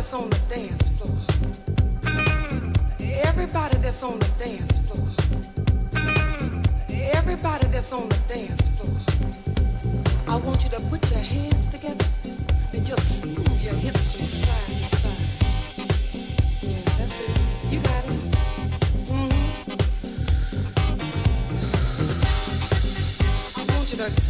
that's on the dance floor. Everybody that's on the dance floor. Everybody that's on the dance floor. I want you to put your hands together and just move your hips from side to side. Yeah, that's it. You got it. Mm-hmm. I want you to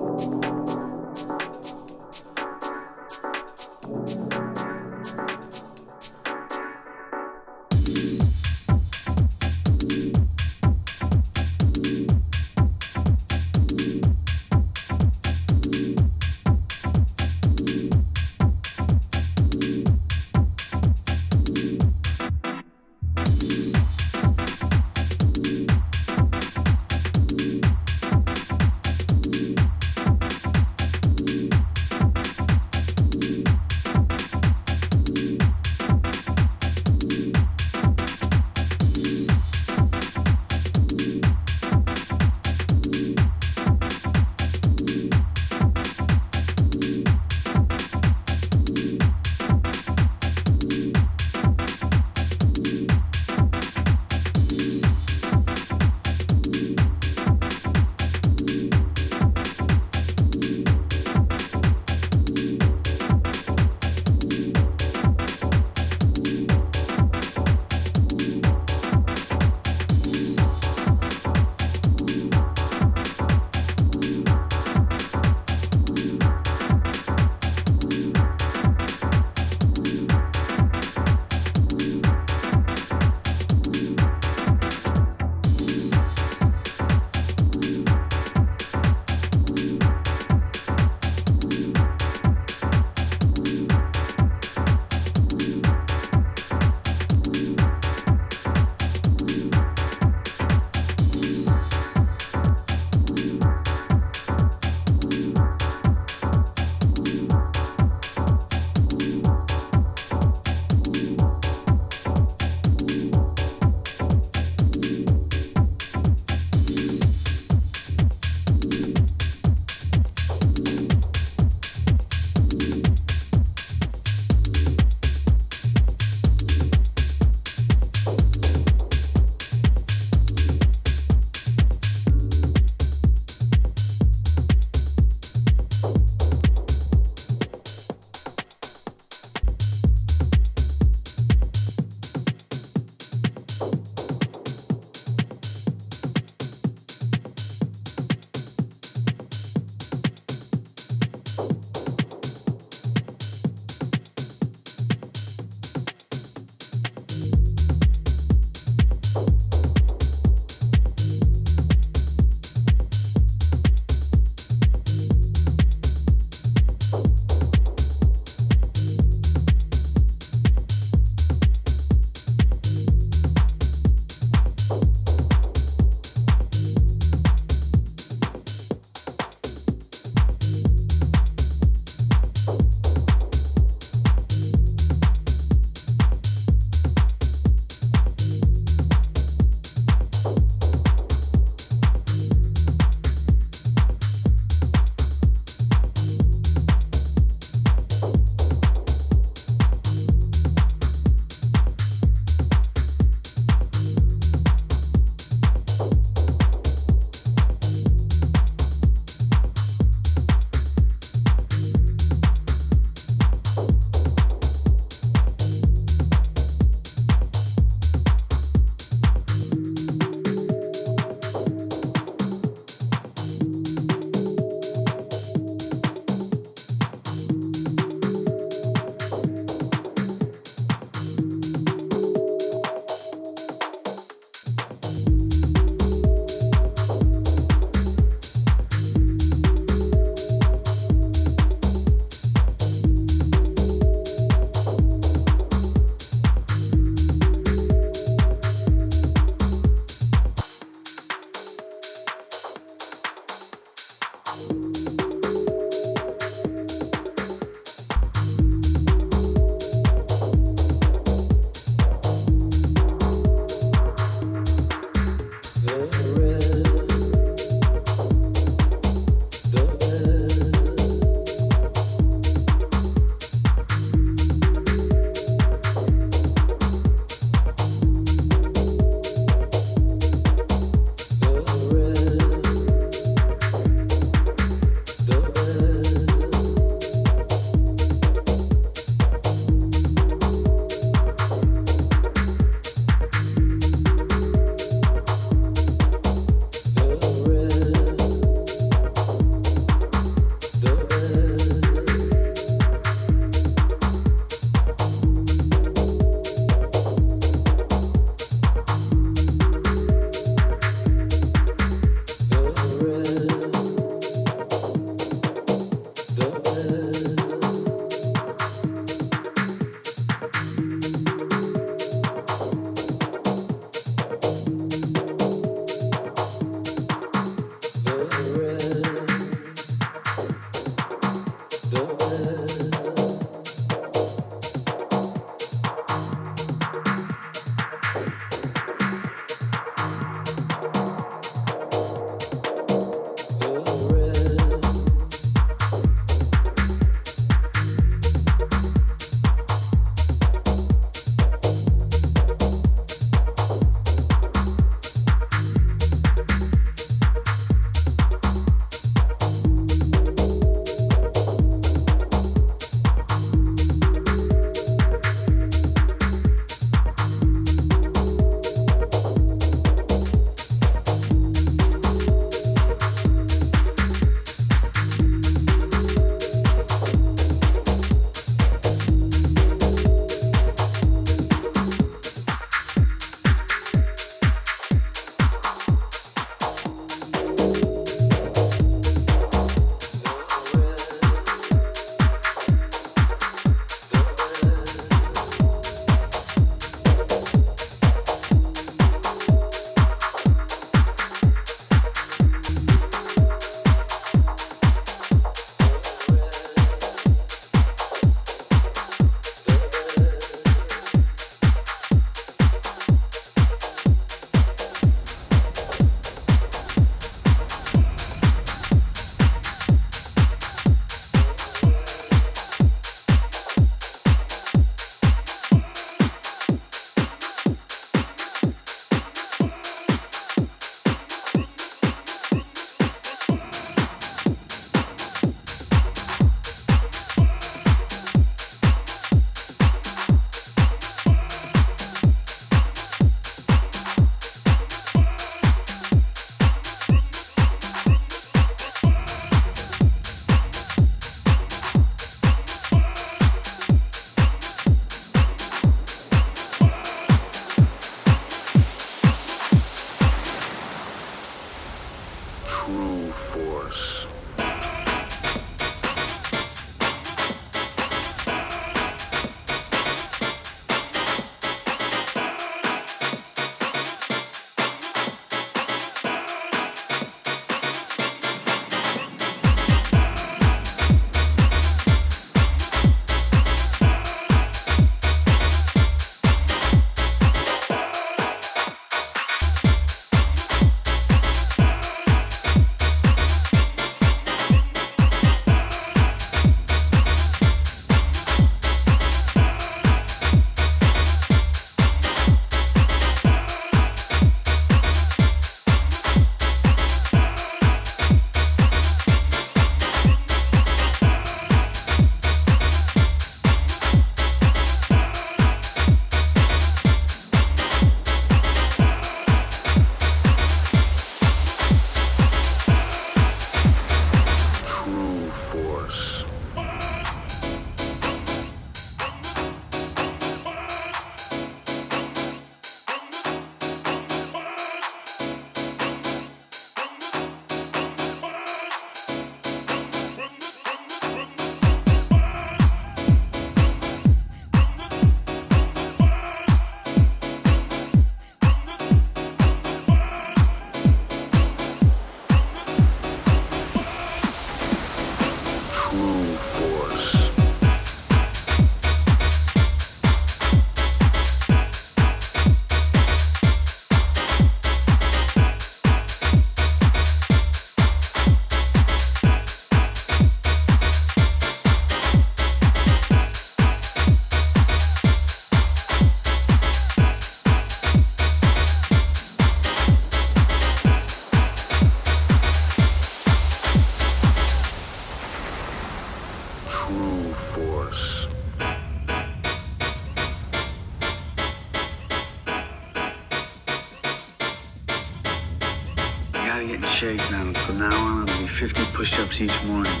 50 push-ups each morning,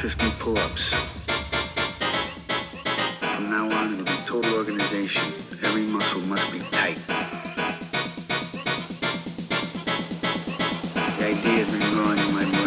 50 pull-ups. From now on, it'll be total organization. Every muscle must be tight. The idea has been growing in my brain